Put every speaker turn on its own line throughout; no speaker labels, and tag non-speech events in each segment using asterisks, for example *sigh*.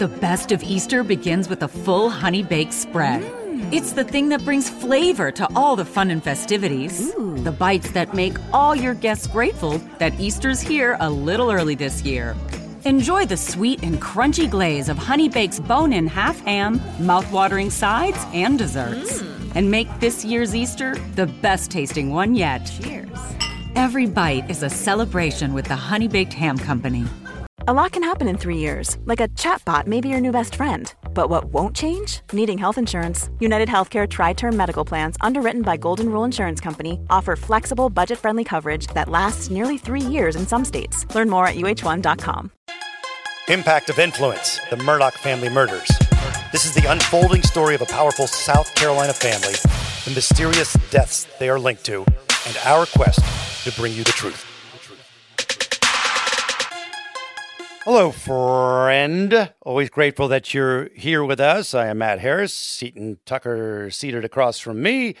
The best of Easter begins with a full honey baked spread. Mm. It's the thing that brings flavor to all the fun and festivities. The bites that make all your guests grateful that Easter's here a little early this year. Enjoy the sweet and crunchy glaze of Honey Bake's bone in half ham, mouth-watering sides, and desserts. Mm. And make this year's Easter the best tasting one yet.
Cheers.
Every bite is a celebration with the Honey Baked Ham Company.
A lot can happen in three years, like a chatbot may be your new best friend. But what won't change? Needing health insurance. United Healthcare Tri Term Medical Plans, underwritten by Golden Rule Insurance Company, offer flexible, budget friendly coverage that lasts nearly three years in some states. Learn more at uh1.com.
Impact of Influence The Murdaugh Family Murders. This is the unfolding story of a powerful South Carolina family, the mysterious deaths they are linked to, and our quest to bring you the truth. Hello, friend. Always grateful that you're here with us. I am Matt Harris, Seaton Tucker seated across from me.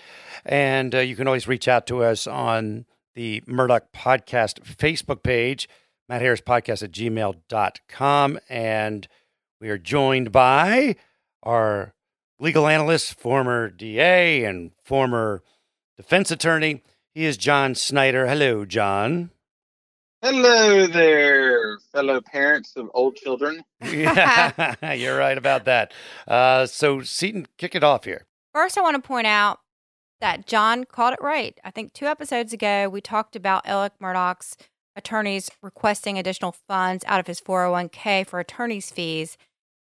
And uh, you can always reach out to us on the Murdaugh Podcast Facebook page, Matt Harris Podcast at gmail.com. And we are joined by our legal analyst, former DA, and former defense attorney. He is John Snyder. Hello, John.
Hello there, fellow parents of old children. *laughs* *laughs*
yeah, *laughs* you're right about that. Uh, so, Seaton, kick it off here.
First, I want to point out that John called it right. I think two episodes ago, we talked about Alec Murdaugh's attorneys requesting additional funds out of his 401k for attorney's fees.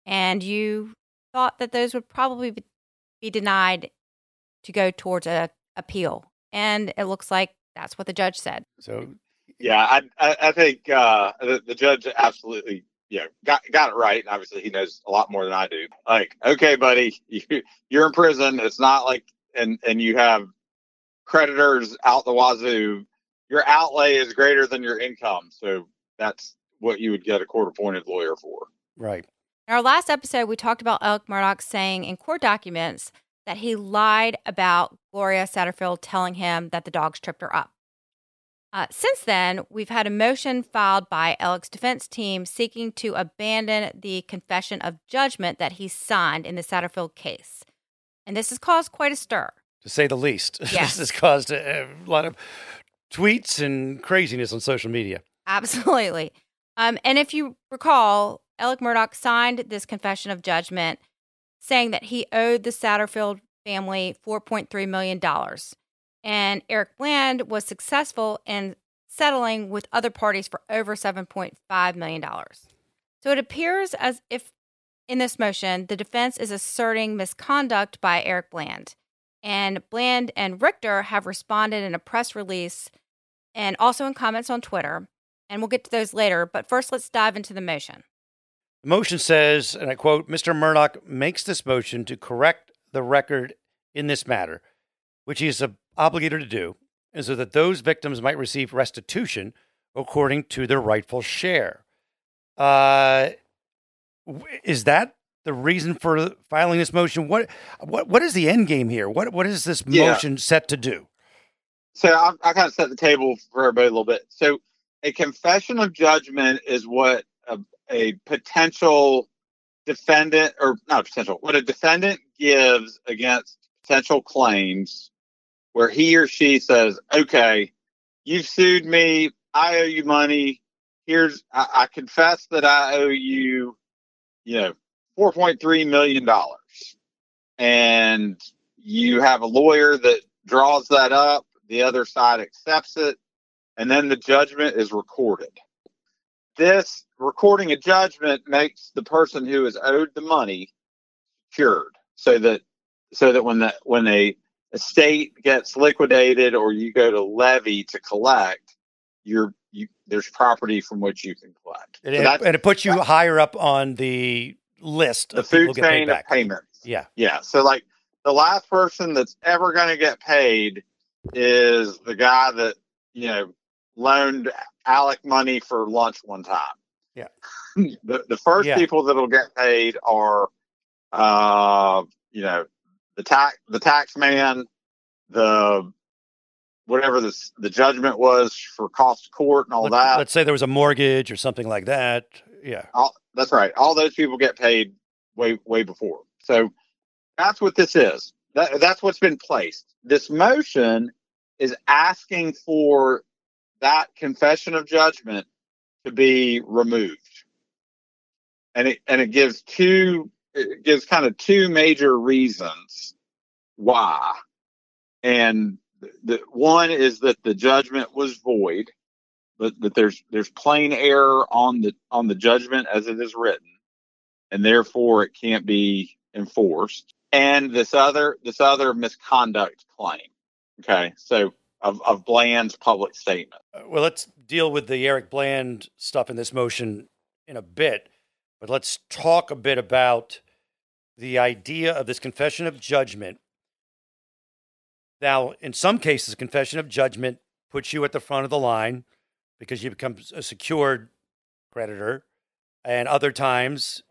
And you thought that those would probably be denied to go towards an appeal. And it looks like that's what the judge said.
So,
Yeah, I I, I think uh, the, the judge absolutely yeah got got it right. Obviously, he knows a lot more than I do. Like, okay, buddy, *laughs* you, you're in prison. It's not like and and you have creditors out the wazoo. Your outlay is greater than your income, so that's what you would get a court appointed lawyer for.
right.
In our last episode, we talked about Alec Murdaugh saying in court documents that he lied about Gloria Satterfield telling him that the dogs tripped her up. Uh, since then, we've had a motion filed by Alec's defense team seeking to abandon the confession of judgment that he signed in the Satterfield case. And this has caused quite a stir.
To say the least. *laughs*
Yes.
this has caused a, a lot of tweets and craziness on social media.
Absolutely. Um, and if you recall, Alec Murdaugh signed this confession of judgment saying that he owed the Satterfield family $4.3 million. And Eric Bland was successful in settling with other parties for over $7.5 million. So it appears as if in this motion, the defense is asserting misconduct by Eric Bland. And Bland and Richter have responded in a press release and also in comments on Twitter. And we'll get to those later. But first, let's dive into the motion.
The motion says, and I quote, Mr. Murdaugh makes this motion to correct the record in this matter, which he is ob- obligated to do, and so that those victims might receive restitution according to their rightful share. Uh, is that the reason for filing this motion? What what what is the end game here? What what is this
Yeah.
motion set to do?
So I, I kind of set the table for everybody a little bit. So a confession of judgment is what a, a potential defendant, or not potential, what a defendant gives against potential claims, where he or she says, "Okay, you've sued me. I owe you money. Here's I, I confess that I owe you, you know, four point three million dollars, and you have a lawyer that draws that up. The other side accepts it, and then the judgment is recorded. This recording a judgment makes the person who is owed the money cured, so that so that when the when a estate gets liquidated or you go to levy to collect, you're you there's property from which you can collect.
And, it, and it puts you higher up on the list
the
of people
food chain of
back.
payments.
Yeah.
Yeah. So like the last person that's ever going to get paid is the guy that, you know, loaned Alec money for lunch one time.
Yeah. *laughs*
the, the first
Yeah.
people that'll get paid are, uh, you know, the tax, the tax man, the, whatever this, the judgment was for cost of court and all
Let,
that.
Let's say there was a mortgage or something like that. Yeah.
All, that's right. All those people get paid way way before. So that's what this is. That, that's what's been placed. This motion is asking for that confession of judgment to be removed. And it and it gives two it gives kind of two major reasons why. And the one is that the judgment was void, but that there's there's plain error on the on the judgment as it is written, and therefore it can't be enforced. And this other this other misconduct claim. Okay, so of, of Bland's public statement.
Uh, well, let's deal with the Eric Bland stuff in this motion in a bit, but let's talk a bit about the idea of this confession of judgment. Now, in some cases, confession of judgment puts you at the front of the line because you become a secured creditor. And other times,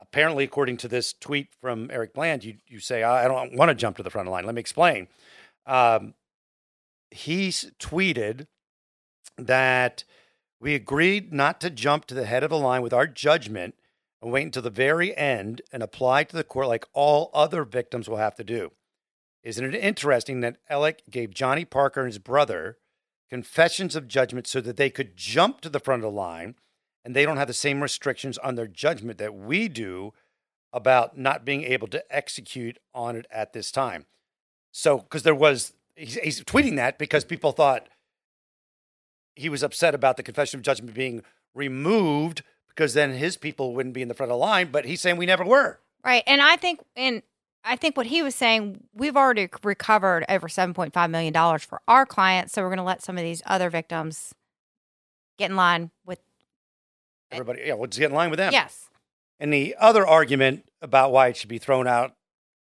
apparently, according to this tweet from Eric Bland, you, you say, I don't want to jump to the front of the line. Let me explain. Um, he's tweeted that we agreed not to jump to the head of the line with our judgment and wait until the very end and apply to the court like all other victims will have to do. Isn't it interesting that Alec gave Johnny Parker and his brother confessions of judgment so that they could jump to the front of the line and they don't have the same restrictions on their judgment that we do about not being able to execute on it at this time? So, because there was he's, he's tweeting that because people thought he was upset about the confession of judgment being removed because then his people wouldn't be in the front of the line. But he's saying we never were.
Right. And I think, and I think what he was saying, we've already recovered over $7.5 million for our clients. So we're going to let some of these other victims get in line with
everybody. Yeah, let's get in line with them.
Yes.
And the other argument about why it should be thrown out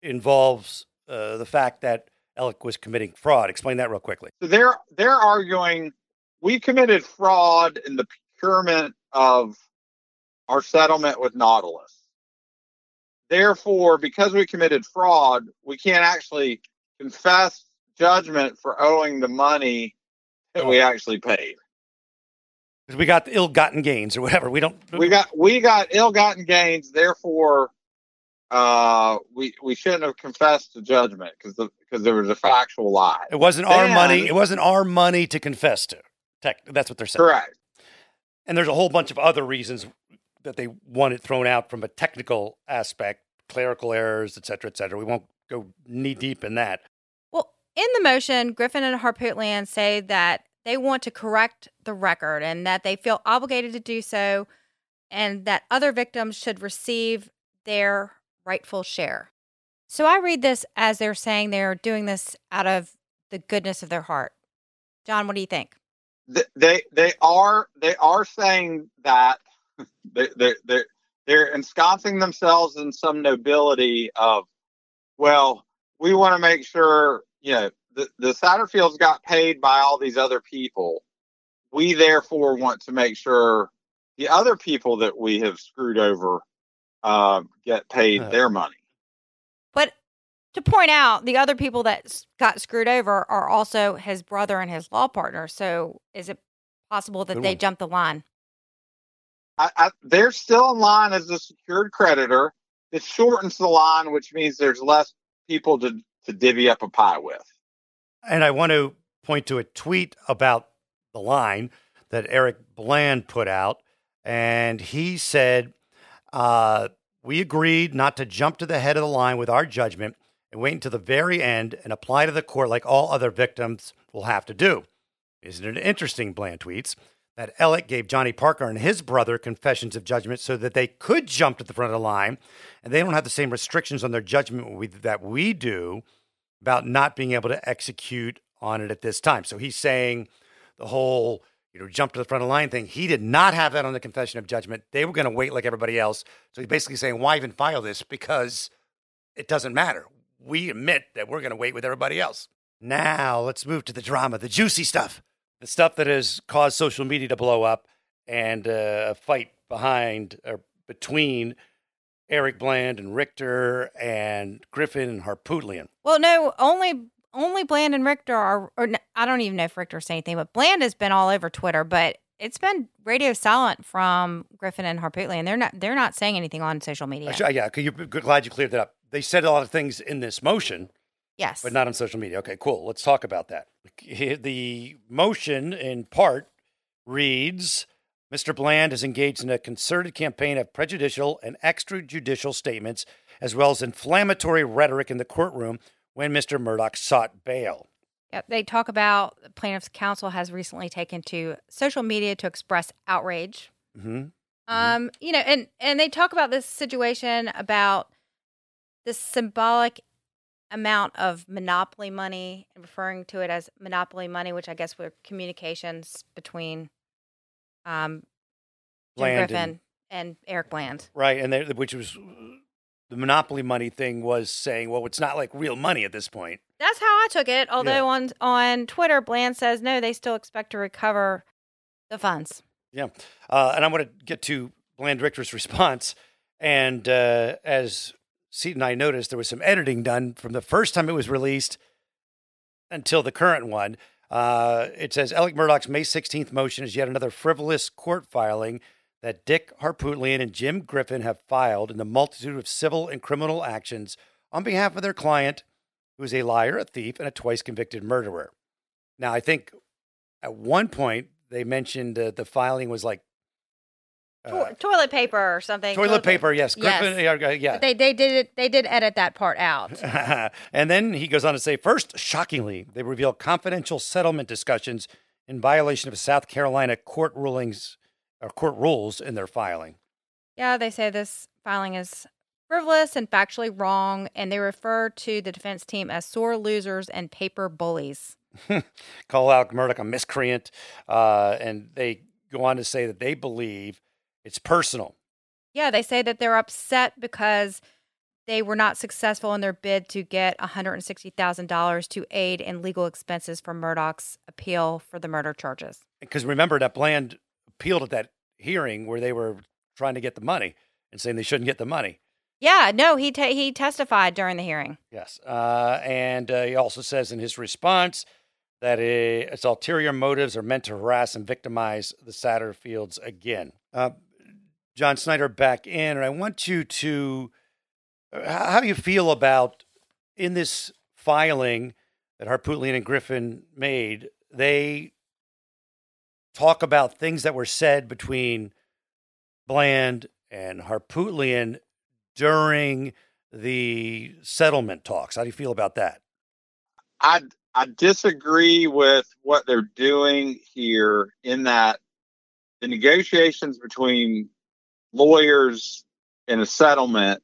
involves uh, the fact that Alec was committing fraud. Explain that real quickly.
So they're they're arguing we committed fraud in the procurement of our settlement with Nautilus. Therefore, because we committed fraud, we can't actually confess judgment for owing the money that oh. we actually paid.
Because we got ill-gotten gains or whatever. We don't.
We got we got ill-gotten gains. Therefore, uh, we we shouldn't have confessed to judgment because the because there was a factual lie.
It wasn't then, our money. It wasn't our money to confess to. Tech, that's what they're saying.
Correct.
And there's a whole bunch of other reasons that they want it thrown out from a technical aspect, clerical errors, et cetera, et cetera. We won't go knee deep in that.
Well, in the motion, Griffin and Harpootlian say that they want to correct the record and that they feel obligated to do so and that other victims should receive their rightful share. So I read this as they're saying they're doing this out of the goodness of their heart. John, what do you think?
They they are they are saying that they they they they're ensconcing themselves in some nobility of well we want to make sure you know the, the Satterfields got paid by all these other people. We therefore want to make sure the other people that we have screwed over uh, get paid uh, their money.
But to point out, the other people that got screwed over are also his brother and his law partner. So is it possible that they jumped the line?
I, I, they're still in line as a secured creditor. It shortens the line, which means there's less people to, to divvy up a pie with.
And I want to point to a tweet about the line that Eric Bland put out. And he said, uh, we agreed not to jump to the head of the line with our judgment and wait until the very end and apply to the court like all other victims will have to do. Isn't it interesting, Bland tweets, that Alec gave Johnny Parker and his brother confessions of judgment so that they could jump to the front of the line and they don't have the same restrictions on their judgment that we do about not being able to execute on it at this time. So he's saying the whole you know, jump to the front of the line thing. He did not have that on the confession of judgment. They were going to wait like everybody else. So he's basically saying, why even file this? Because it doesn't matter. We admit that we're going to wait with everybody else. Now let's move to the drama, the juicy stuff, the stuff that has caused social media to blow up and uh, a fight behind or between Eric Bland and Richter and Griffin and Harpootlian.
Well, no, only only Bland and Richter are, or I don't even know if Richter saying anything, but Bland has been all over Twitter. But it's been radio silent from Griffin and Harpootlian. They're not they're not saying anything on social media.
Actually, yeah, you're glad you cleared that up. They said a lot of things in this motion,
yes.
but not on social media. Okay, cool. Let's talk about that. The motion, in part, reads Mr. Bland is engaged in a concerted campaign of prejudicial and extrajudicial statements, as well as inflammatory rhetoric in the courtroom when Mr. Murdaugh sought bail.
Yep, they talk about the plaintiff's counsel has recently taken to social media to express outrage.
hmm
Um, you know, and and they talk about this situation about the symbolic amount of monopoly money and referring to it as monopoly money, which I guess were communications between um Jim
Bland and-
Griffin and, Eric Bland.
Right, and they, which was the monopoly money thing was saying, well, it's not like real money at this point.
That's how I took it. Although on on Twitter, Bland says no, they still expect to recover the funds.
Yeah. Uh, and I'm going to get to Bland Richter's *laughs* response. And uh, as Seton and I noticed, there was some editing done from the first time it was released until the current one. Uh, it says Alec Murdaugh's May 16th motion is yet another frivolous court filing that Dick Harpootlian and Jim Griffin have filed in the multitude of civil and criminal actions on behalf of their client, who is a liar, a thief, and a twice convicted murderer. Now, I think at one point they mentioned uh, the filing was like uh,
toilet paper or something.
toilet paper. Yes,
Yes.
Griffin. Yeah, yeah.
But they they did it. They did edit that part out. *laughs*
and then he goes on to say, first, shockingly, they reveal confidential settlement discussions in violation of South Carolina court rulings or court rules in their filing.
Yeah, they say this filing is frivolous and factually wrong, and they refer to the defense team as sore losers and paper bullies. *laughs*
Call out Murdaugh a miscreant, uh, and they go on to say that they believe it's personal.
Yeah, they say that they're upset because they were not successful in their bid to get $160,000 to aid in legal expenses for Murdaugh's appeal for the murder charges.
Because remember that Bland appealed at that hearing where they were trying to get the money and saying they shouldn't get the money.
Yeah, no, he te- he testified during the hearing.
Yes. Uh, and uh, he also says in his response that it, its ulterior motives are meant to harass and victimize the Satterfields again. Uh, John Snyder back in, and I want you to, uh, how you feel about in this filing that Harpootlian and Griffin made? They talk about things that were said between Bland and Harpootlian during the settlement talks. How do you feel about that?
I I disagree with what they're doing here in that the negotiations between lawyers in a settlement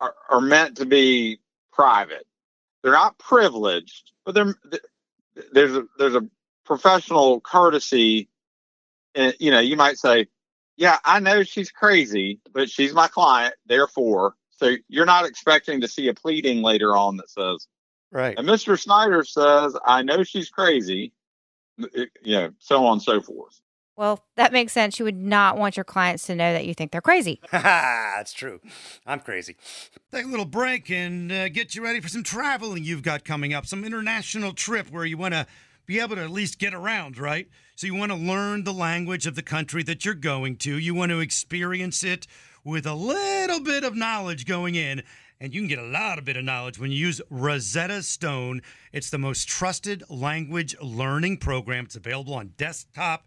are, are meant to be private. They're not privileged, but they're there's a there's a professional courtesy. And you know, you might say, "Yeah, I know she's crazy, but she's my client, therefore." So you're not expecting to see a pleading later on that says,
Right.
and Mr. Snyder says, I know she's crazy, you know, so on and so forth.
Well, that makes sense. You would not want your clients to know that you think they're crazy. *laughs*
That's true. I'm crazy.
Take a little break and uh, get you ready for some traveling you've got coming up, some international trip where you want to be able to at least get around, right? So you want to learn the language of the country that you're going to. You want to experience it with a little bit of knowledge going in. And you can get a lot of bit of knowledge when you use Rosetta Stone. It's the most trusted language learning program. It's available on desktop.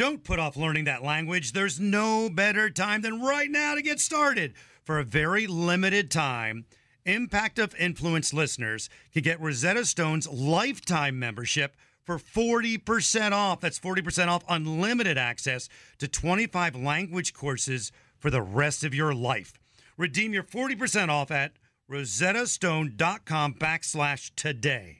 Don't put off learning that language. There's no better time than right now to get started. For a very limited time, Impact of Influence listeners can get Rosetta Stone's lifetime membership for 40% off. That's 40% off unlimited access to 25 language courses for the rest of your life. Redeem your 40% off at rosettastone.com backslash today.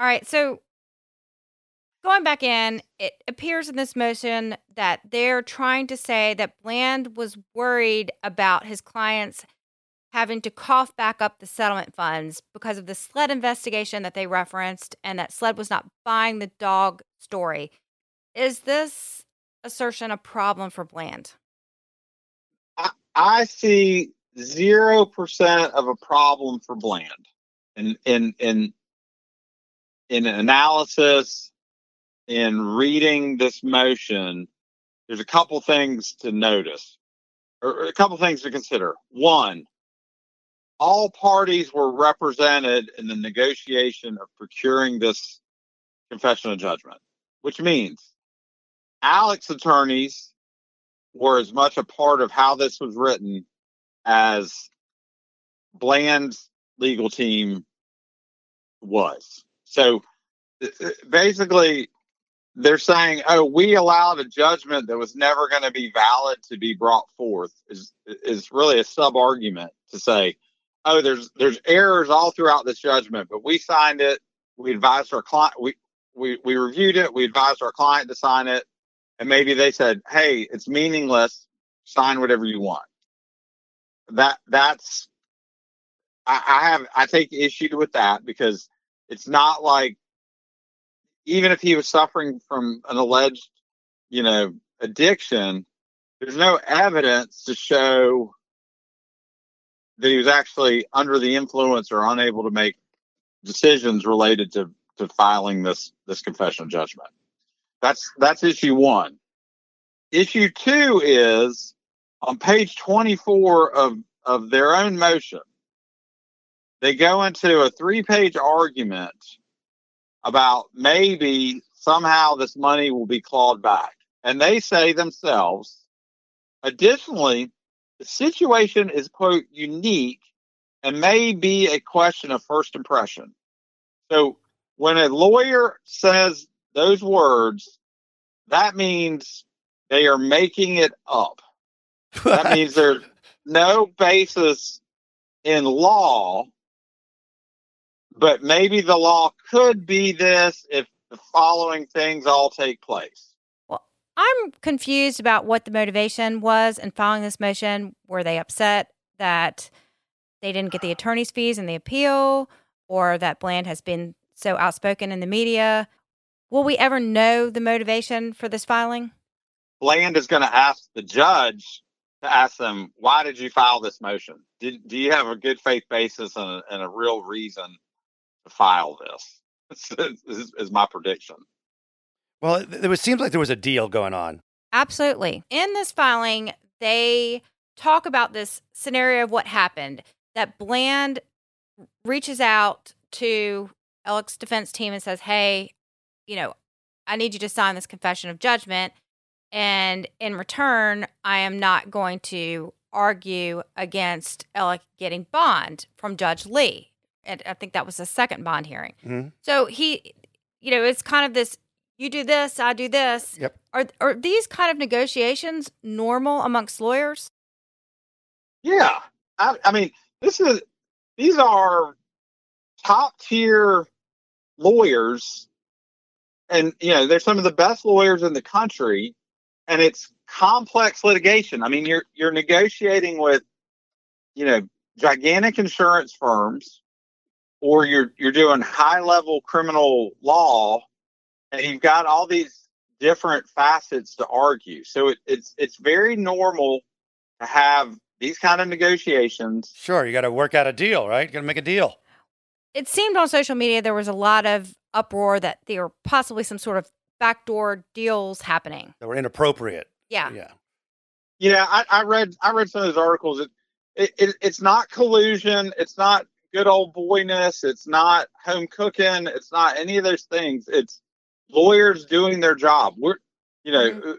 All right, so going back in, it appears in this motion that they're trying to say that Bland was worried about his clients having to cough back up the settlement funds because of the SLED investigation that they referenced and that SLED was not buying the dog story. Is this assertion a problem for Bland?
I, see zero percent of a problem for Bland And in in in analysis in reading this motion. There's a couple things to notice, or a couple things to consider. One, all parties were represented in the negotiation of procuring this confession of judgment, which means Alex attorneys were as much a part of how this was written as Bland's legal team was. So basically, they're saying, "Oh, we allowed a judgment that was never going to be valid to be brought forth." Is is really a sub argument to say, "Oh, there's there's errors all throughout this judgment, but we signed it. We advised our client. We we we reviewed it. We advised our client to sign it, and maybe they said, "Hey, it's meaningless. Sign whatever you want." That that's I, I have I take issue with that because it's not like even if he was suffering from an alleged, you know, addiction, there's no evidence to show that he was actually under the influence or unable to make decisions related to, to filing this this confession of judgment. That's that's issue one. Issue two is on page 24 of, of their own motion. They go into a three page argument about maybe somehow this money will be clawed back. And they say themselves, additionally, the situation is, quote, unique and may be a question of first impression. So when a lawyer says those words, that means they are making it up. that *laughs* means there's no basis in law but maybe the law could be this if the following things all take place.
Well, I'm confused about what the motivation was in filing this motion. Were they upset that they didn't get the attorney's fees in the appeal or that Bland has been so outspoken in the media? Will we ever know the motivation for this filing?
Bland is going to ask the judge to ask them, why did you file this motion? Did, do you have a good faith basis and a, and a real reason file this. *laughs* is, is my prediction.
Well, it, it seems like there was a deal going on.
Absolutely. In this filing, they talk about this scenario of what happened that Bland reaches out to Alec's defense team and says, Hey, you know, I need you to sign this confession of judgment. And in return, I am not going to argue against Alec getting bond from Judge Lee. I think that was the second bond hearing. Mm-hmm. So he, you know, it's kind of this: you do this, I do this.
Yep.
Are are these kind of negotiations normal amongst lawyers?
Yeah, I, I mean, this is these are top tier lawyers, and you know, they're some of the best lawyers in the country, and it's complex litigation. I mean, you're you're negotiating with, you know, gigantic insurance firms or you're you're doing high level criminal law and you've got all these different facets to argue. So it, it's it's very normal to have these kind of negotiations.
Sure you got to work out a deal right? You got to make a deal.
It seemed on social media there was a lot of uproar that there were possibly some sort of backdoor deals happening.
That were inappropriate.
Yeah.
Yeah.
Yeah i, I read i read some of those articles. It, it, it, it's not collusion. It's not good old boyness. It's not home cooking. It's not any of those things. It's lawyers doing their job. We're, you know, mm-hmm.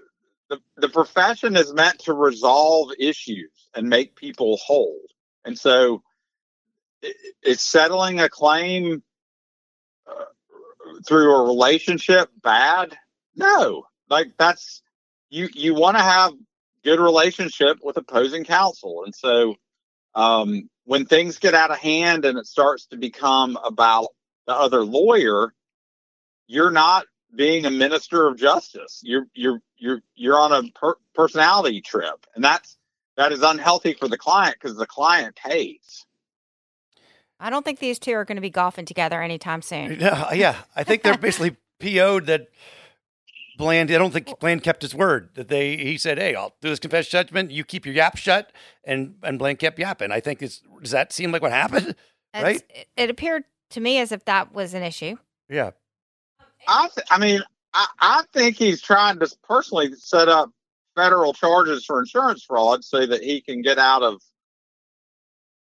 the, the profession is meant to resolve issues and make people whole. And so it, it's settling a claim uh, through a relationship bad. No, like that's, you, you want to have good relationship with opposing counsel. And so, um, when things get out of hand and it starts to become about the other lawyer, you're not being a minister of justice. You're you're you're you're on a per- personality trip, and that's that is unhealthy for the client because the client pays.
I don't think these two are going to be golfing together anytime soon.
Yeah, yeah. I think they're *laughs* basically PO'd that Bland, I don't think Bland kept his word. That they, he said, "Hey, I'll do this confession judgment. You keep your yap shut," and and Bland kept yapping. I think it's does that seem like what happened?
It's,
right?
It appeared to me as if that was an issue.
Yeah.
I th- I mean, I, I think he's trying to personally set up federal charges for insurance fraud so that he can get out of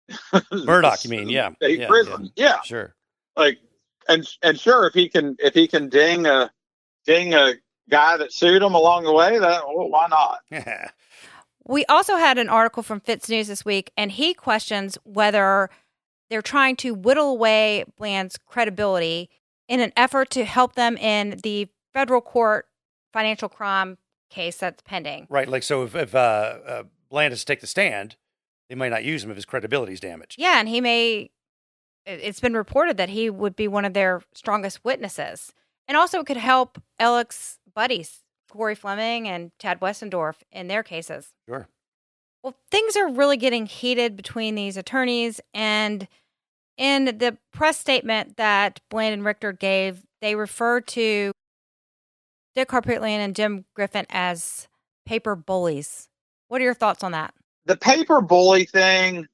*laughs*
Murdaugh. You mean? Yeah.
State
yeah,
prison. Yeah.
yeah. Sure.
Like, and and sure, if he can if he can ding a ding a guy that sued him along the way, that well, why not? *laughs*
we also had an article from FITSNews this week, and he questions whether they're trying to whittle away Bland's credibility in an effort to help them in the federal court financial crime case that's pending.
Right. Like, so if, if uh, uh, Bland has to take the stand, they might not use him if his credibility is damaged.
Yeah, and he may. It's been reported that he would be one of their strongest witnesses, and also it could help Alec's buddies, Corey Fleming and Chad Westendorf, in their cases.
Sure.
Well, things are really getting heated between these attorneys. And in the press statement that Bland and Richter gave, they refer to Dick Harpootlian and Jim Griffin as paper bullies. What are your thoughts on that?
The paper bully thing,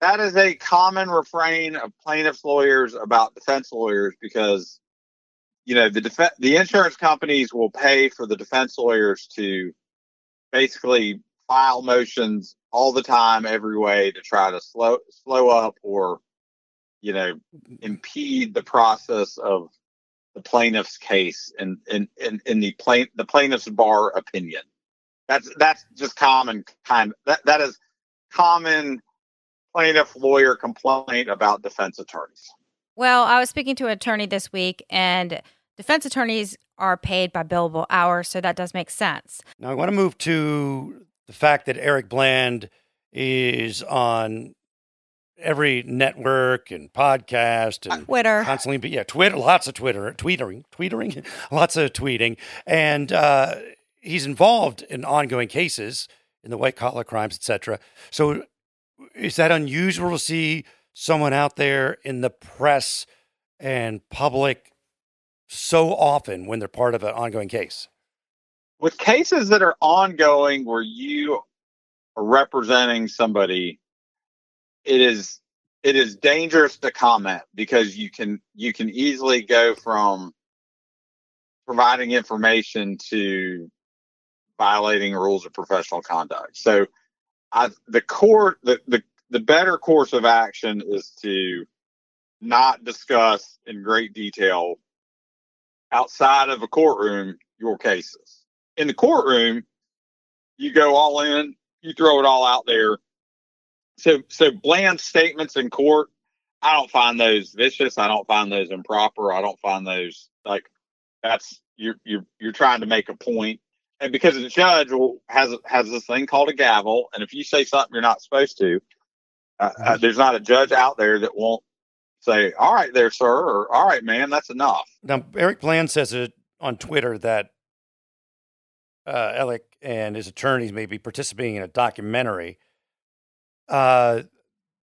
that is a common refrain of plaintiffs' lawyers about defense lawyers because you know the def- the insurance companies will pay for the defense lawyers to basically file motions all the time every way to try to slow slow up or you know impede the process of the plaintiff's case in in in, in the plain the plaintiff's bar opinion. That's that's just common kind that that is common plaintiff lawyer complaint about defense attorneys
well i was speaking to an attorney this week and defense attorneys are paid by billable hours, so that does make sense.
Now, I want to move to the fact that Eric Bland is on every network and podcast and
Twitter
constantly, but yeah, Twitter, lots of Twitter, tweetering, tweetering, *laughs* lots of tweeting, and uh, he's involved in ongoing cases in the white collar crimes, etc. So, is that unusual to see someone out there in the press and public so often when they're part of an ongoing case?
With cases that are ongoing where you are representing somebody, it is it is dangerous to comment because you can you can easily go from providing information to violating rules of professional conduct. So I, the court the, the the better course of action is to not discuss in great detail outside of a courtroom your cases. In the courtroom, you go all in, you throw it all out there. So so Bland statements in court, I don't find those vicious. I don't find those improper. I don't find those like that's you're you're you're trying to make a point. And because the judge has has this thing called a gavel, and if you say something you're not supposed to, uh, uh, there's not a judge out there that won't say, "All right, there, sir," or "All right, man, that's enough."
Now, Eric Bland says it on Twitter that uh, Alec and his attorneys may be participating in a documentary. Uh,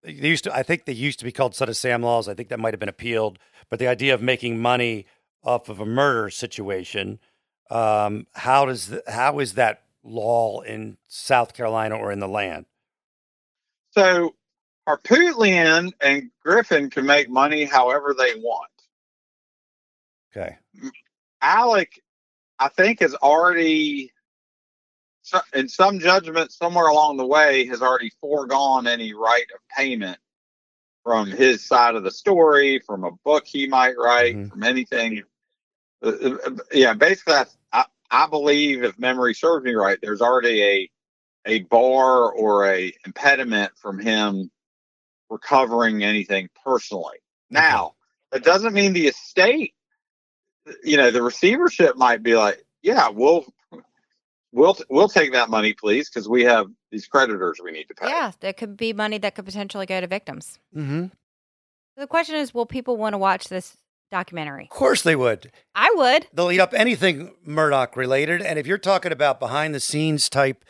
they used to, I think they used to be called Son of Sam laws. I think that might have been appealed, but the idea of making money off of a murder situation, um, how does the, how is that law in South Carolina or in the land?
So Harpootlian and Griffin can make money however they want.
Okay.
Alec, I think, has already, in some judgment somewhere along the way, has already foregone any right of payment from his side of the story, from a book he might write,
Mhm.
from anything. Uh, uh, yeah, basically, I, I, I believe if memory serves me right, there's already a a bar or a impediment from him recovering anything personally. Now, that doesn't mean the estate, you know, the receivership might be like, yeah, we'll we'll we'll take that money, please, because we have these creditors we need to pay.
Yeah, there could be money that could potentially go to victims.
Mm-hmm.
The question is, will people want to watch this documentary?
Of course they would.
I would.
They'll eat up anything Murdaugh related. And if you're talking about behind the scenes type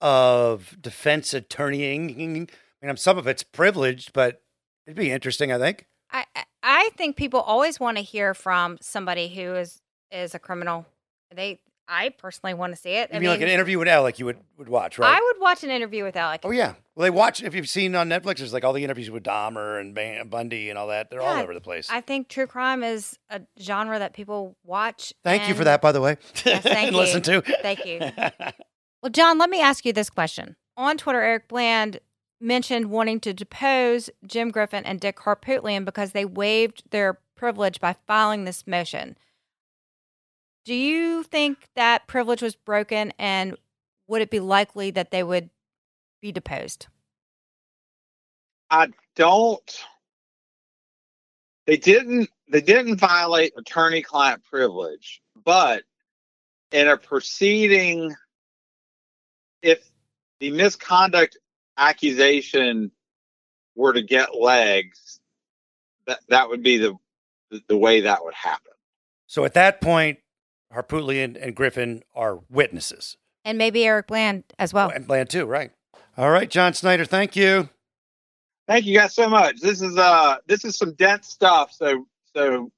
of defense attorneying, I mean, some of it's privileged, but it'd be interesting, I think.
I I- think people always want to hear from somebody who is is a criminal. They I personally want to see it.
You
I
mean, like an interview with Alec you would, would watch, right?
I would watch an interview with Alec.
oh, yeah. Well, they watch, if you've seen on Netflix, there's like all the interviews with Dahmer and Ban- Bundy and all that. They're all
Yeah,
over the place.
I think true crime is a genre that people watch.
Thank you for that, by the way. *laughs*
Yes, thank
and
you.
listen to.
Thank you. *laughs* Well, John, let me ask you this question. On Twitter, Eric Bland mentioned wanting to depose Jim Griffin and Dick Harpootlian because they waived their privilege by filing this motion. Do you think that privilege was broken and would it be likely that they would be deposed?
I don't. They didn't. They didn't violate attorney-client privilege, but in a proceeding, if the misconduct accusation were to get legs, that that would be the the, the way that would happen.
So at that point, Harpootlian and Griffin are witnesses.
And maybe Eric Bland as well.
And Bland too, right? All right, John Snyder, thank you.
Thank you guys so much. This is uh this is some dense stuff. So so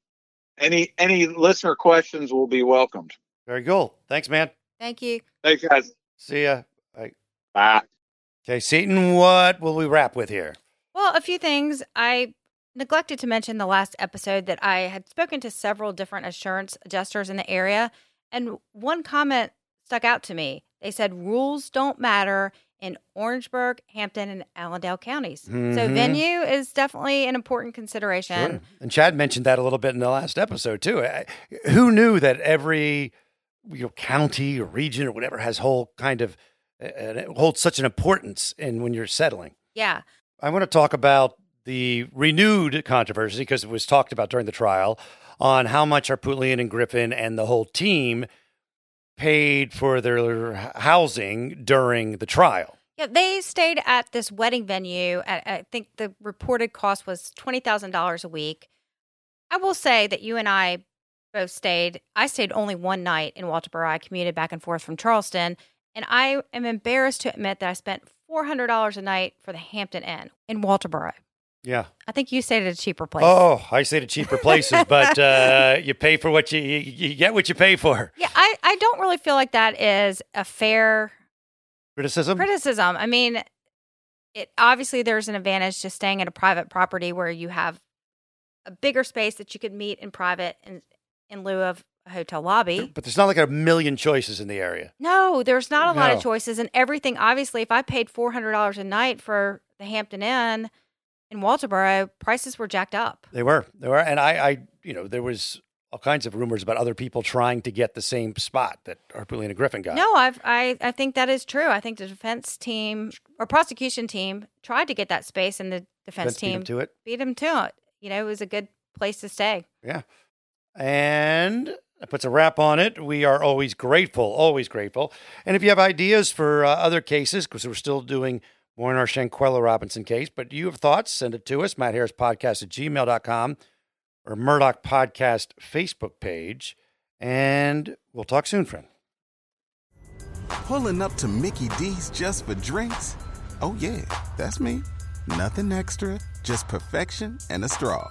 any any listener questions will be welcomed.
Very cool. Thanks, man.
Thank you.
Thanks, guys.
See ya. Bye.
Bye.
Okay, Seaton, what will we wrap with here?
Well, a few things. I neglected to mention the last episode that I had spoken to several different assurance adjusters in the area, and one comment stuck out to me. They said rules don't matter in Orangeburg, Hampton, and Allendale counties. So
Mhm.
venue is definitely an important consideration.
Sure. And Chad mentioned that a little bit in the last episode too. I- Who knew that every you know, county or region or whatever has whole kind of uh, it holds such an importance in when you're settling?
Yeah.
I want to talk about the renewed controversy because it was talked about during the trial on how much Harpootlian and Griffin and the whole team paid for their housing during the trial.
Yeah, they stayed at this wedding venue. At, I think the reported cost was twenty thousand dollars a week. I will say that you and I both stayed. I stayed only one night in Walterboro. I commuted back and forth from Charleston, and I am embarrassed to admit that I spent four hundred dollars a night for the Hampton Inn in Walterboro.
Yeah.
I think you stayed at a cheaper place.
Oh, I say to cheaper places, *laughs* but uh, you pay for what you, you you get what you pay for.
yeah. I I don't really feel like that is a fair
Criticism.
criticism. I mean, it obviously there's an advantage to staying at a private property where you have a bigger space that you could meet in private in in lieu of a hotel lobby.
But there's not like a million choices in the area.
No, there's not a lot of choices and everything. Obviously, if I paid four hundred dollars a night for the Hampton Inn in Walterboro, prices were jacked up.
They were, they were, and I, I, you know, there was all kinds of rumors about other people trying to get the same spot that Harpootlian and Griffin got.
No, I've, I I think that is true. I think the defense team or prosecution team tried to get that space, and the defense
Defense beat 'em
team
to it.
beat them to it. You know, it was a good place to stay.
Yeah. And that puts a wrap on it. We are always grateful, always grateful. And if you have ideas for uh, other cases, because we're still doing more in our Shanquella Robinson case, but you have thoughts, send it to us, Matt Harris Podcast at gmail.com or Murdaugh Podcast Facebook page. And we'll talk soon, friend.
Pulling up to Mickey D's just for drinks? Oh, yeah, that's me. Nothing extra, just perfection and a straw.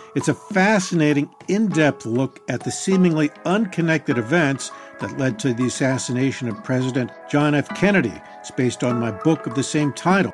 It's a fascinating, in depth look at the seemingly unconnected events that led to the assassination of President John F. Kennedy. It's based on my book of the same title.